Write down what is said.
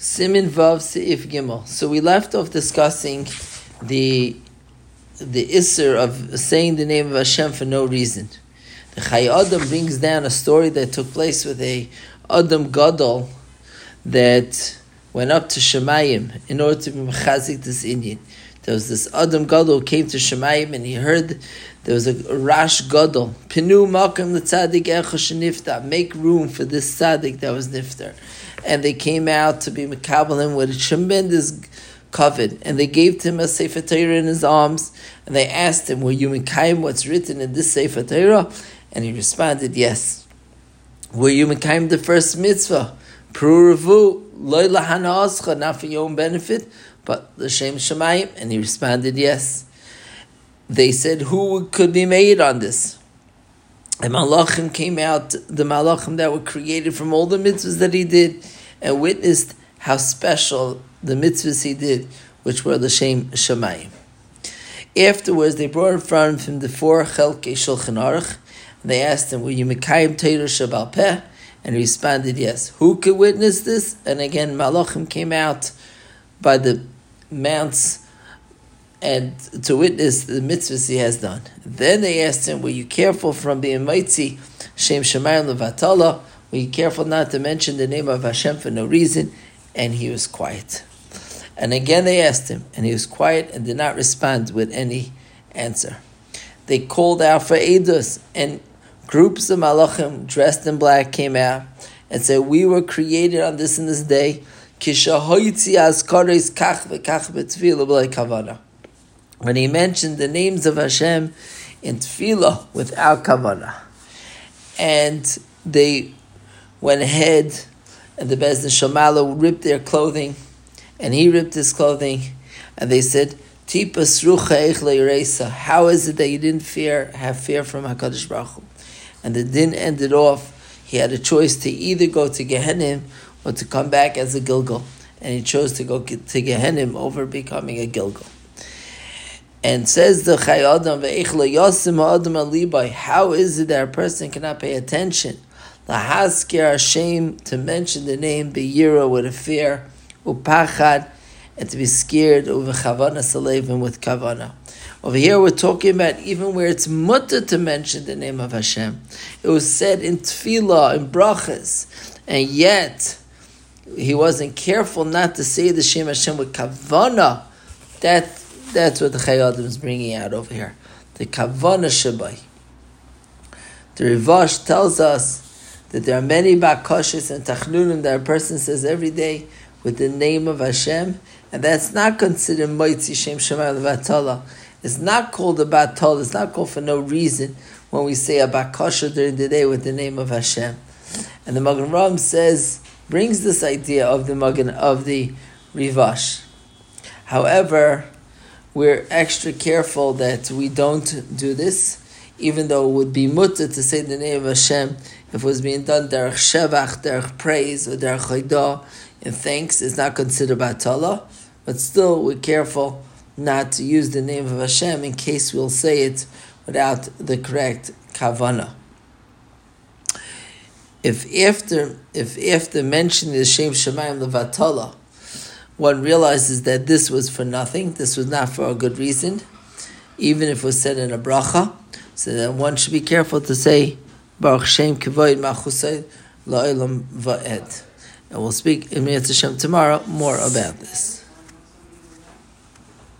Simin Vav Seif Gimel. So we left off discussing the the isser of saying the name of Hashem for no reason. The Chai Adam brings down a story that took place with a Adam Gadol that went up to Shemayim in order to be mechazik this Indian. There was this Adam Gadol who came to Shemayim and he heard there was a Rash Gadol. Pinu Makam L'Tzadik Echa Make room for this Tzadik that was Niftar and they came out to be Makabalim with tremendous kavod, and they gave him a Sefer Torah in his arms, and they asked him, Were you Mekayim what's written in this Sefer Torah? And he responded, Yes. Were you Mekayim the first mitzvah? Pruravu, loy lahana not for your own benefit, but the Shem Shemayim? And he responded, Yes. They said, Who could be made on this? the malachim came out, the malachim that were created from all the mitzvahs that he did, and witnessed how special the mitzvahs he did, which were the Shem Shemayim. Afterwards, they brought in front of him the four Chelkei Shulchan Aruch, and they asked him, "Were you Mekayim Torah Shabal Peh?" And he responded, "Yes." Who could witness this? And again, malachim came out by the mounts and to witness the mitzvahs he has done. Then they asked him, Were you careful from being mighty? Shem Shemayim Levatala. You careful not to mention the name of Hashem for no reason? And he was quiet. And again they asked him, and he was quiet and did not respond with any answer. They called out for Eidos, and groups of malachim dressed in black came out and said, We were created on this and this day. when he mentioned the names of Hashem in tefillah without kavanah. And they went ahead, and the Beis Din Shel Maalah ripped their clothing, and he ripped his clothing, and they said, Tipas How is it that you didn't fear, have fear from Hakadosh Baruch Hu? And the din ended off. He had a choice to either go to Gehenim or to come back as a gilgul, and he chose to go to Gehenim over becoming a gilgul. And says the Chai Adam, Adam how is it that a person cannot pay attention? Lahaskir Hashem, to mention the name Beyira with a fear, Upachad, and to be scared over Chavana Salevim with Kavana. Over here, we're talking about even where it's mutter to mention the name of Hashem. It was said in Tefillah, in Brachas, and yet he wasn't careful not to say the Shem Hashem with Kavana. That that's what the Chai Adam is bringing out over here. The Kavana Shabai. The Rivash tells us that there are many bakashas and tachnunim that a person says every day with the name of Hashem, and that's not considered Moitzi Shem Shemayim Vatala. It's not called a batal. It's not called for no reason when we say a bakasha during the day with the name of Hashem. And the Magen Ram says brings this idea of the Magen of the Rivash. However, we're extra careful that we don't do this, even though it would be mutter to say the name of Hashem if it was being done derech shevach, derech praise, or derech chaydah, and thanks, it's not considered batala. But still, we're careful not to use the name of Hashem in case we'll say it without the correct kavana. If after if after mentioning the Shem Shemayim levatala, one realizes that this was for nothing, this was not for a good reason, even if it was said in a bracha. So then one should be careful to say Baruch Shem Kivoid Machusay La'ilam Va'ed. And we'll speak in Mitzvah tomorrow more about this.